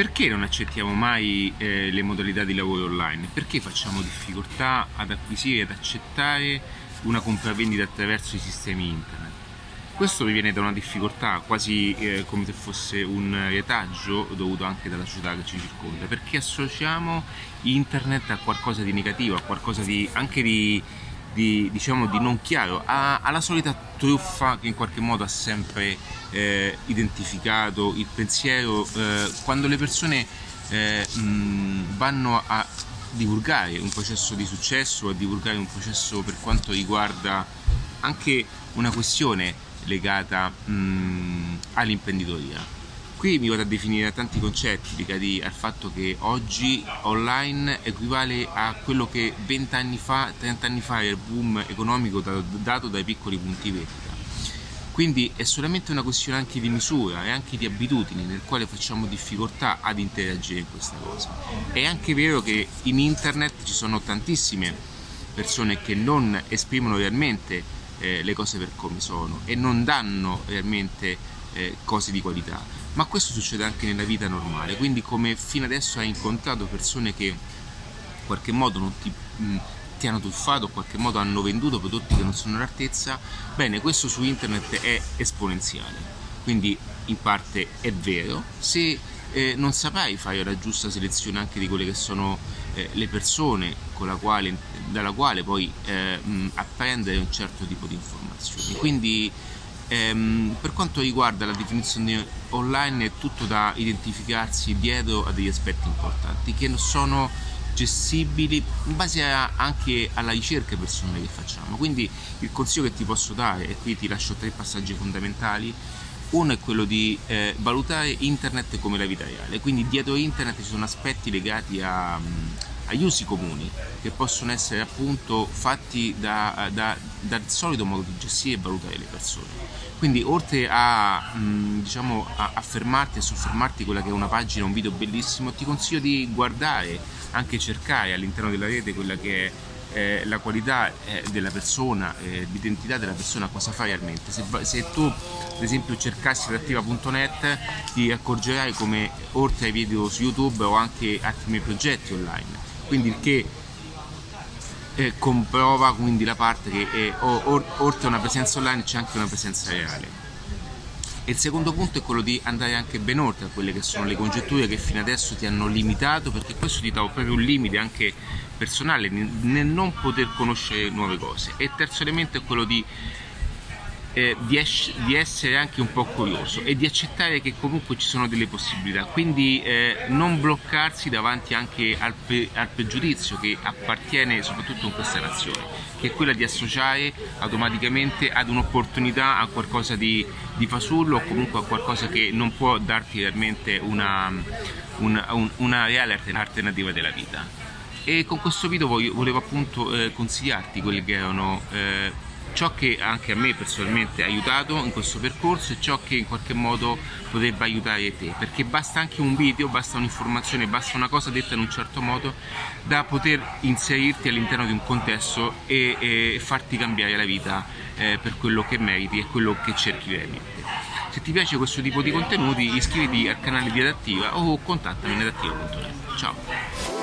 perché non accettiamo mai eh, le modalità di lavoro online? Perché facciamo difficoltà ad acquisire, ad accettare una compravendita attraverso i sistemi internet? Questo mi viene da una difficoltà quasi eh, come se fosse un retaggio dovuto anche dalla società che ci circonda, perché associamo internet a qualcosa di negativo, a qualcosa di, anche di, di, diciamo, di non chiaro, alla solita truffa che in qualche modo ha sempre eh, identificato il pensiero eh, quando le persone eh, mh, vanno a divulgare un processo di successo, a divulgare un processo per quanto riguarda anche una questione legata mh, all'imprenditoria. Qui mi vado a definire tanti concetti legati al fatto che oggi online equivale a quello che 20 anni fa, 30 anni fa era il boom economico dato dai piccoli punti vendita. Quindi è solamente una questione anche di misura e anche di abitudini nel quale facciamo difficoltà ad interagire in questa cosa. È anche vero che in internet ci sono tantissime persone che non esprimono realmente eh, le cose per come sono e non danno realmente eh, cose di qualità. Ma questo succede anche nella vita normale, quindi come fino adesso hai incontrato persone che in qualche modo non ti, mh, ti hanno truffato, in qualche modo hanno venduto prodotti che non sono all'altezza, bene, questo su internet è esponenziale. Quindi in parte è vero, se eh, non saprai fare la giusta selezione anche di quelle che sono eh, le persone quale, dalla quale poi eh, mh, apprendere un certo tipo di informazioni. Quindi ehm, per quanto riguarda la definizione online è tutto da identificarsi dietro a degli aspetti importanti che sono gestibili in base a, anche alla ricerca personale che facciamo. Quindi il consiglio che ti posso dare, e qui ti lascio tre passaggi fondamentali, uno è quello di eh, valutare internet come la vita reale, quindi dietro internet ci sono aspetti legati a, agli usi comuni che possono essere appunto fatti da, da, dal solito modo di gestire e valutare le persone. Quindi oltre a, mh, diciamo, a, a fermarti e soffermarti quella che è una pagina, un video bellissimo, ti consiglio di guardare, anche cercare all'interno della rete quella che è eh, la qualità eh, della persona, eh, l'identità della persona, cosa fa realmente. Se, se tu ad esempio cercassi adattiva.net ti accorgerai come oltre ai video su YouTube ho anche altri miei progetti online quindi il che eh, comprova quindi la parte che è, o, oltre a una presenza online c'è anche una presenza reale. E il secondo punto è quello di andare anche ben oltre a quelle che sono le congetture che fino adesso ti hanno limitato, perché questo ti dà proprio un limite anche personale nel non poter conoscere nuove cose. E il terzo elemento è quello di eh, di, es- di, essere anche un po' curioso e di accettare che comunque ci sono delle possibilità, quindi eh, non bloccarsi davanti anche al, pe- al, pregiudizio che appartiene soprattutto in questa nazione, che è quella di associare automaticamente ad un'opportunità a qualcosa di, di fasullo o comunque a qualcosa che non può darti realmente una, una, un, una reale alternativa della vita. E con questo video voglio, volevo appunto eh, consigliarti quelli che erano eh, ciò che anche a me personalmente ha aiutato in questo percorso e ciò che in qualche modo potrebbe aiutare te perché basta anche un video, basta un'informazione, basta una cosa detta in un certo modo da poter inserirti all'interno di un contesto e, e farti cambiare la vita eh, per quello che meriti e quello che cerchi veramente. Se ti piace questo tipo di contenuti iscriviti al canale di Adattiva o contattami in adattiva.net. Ciao!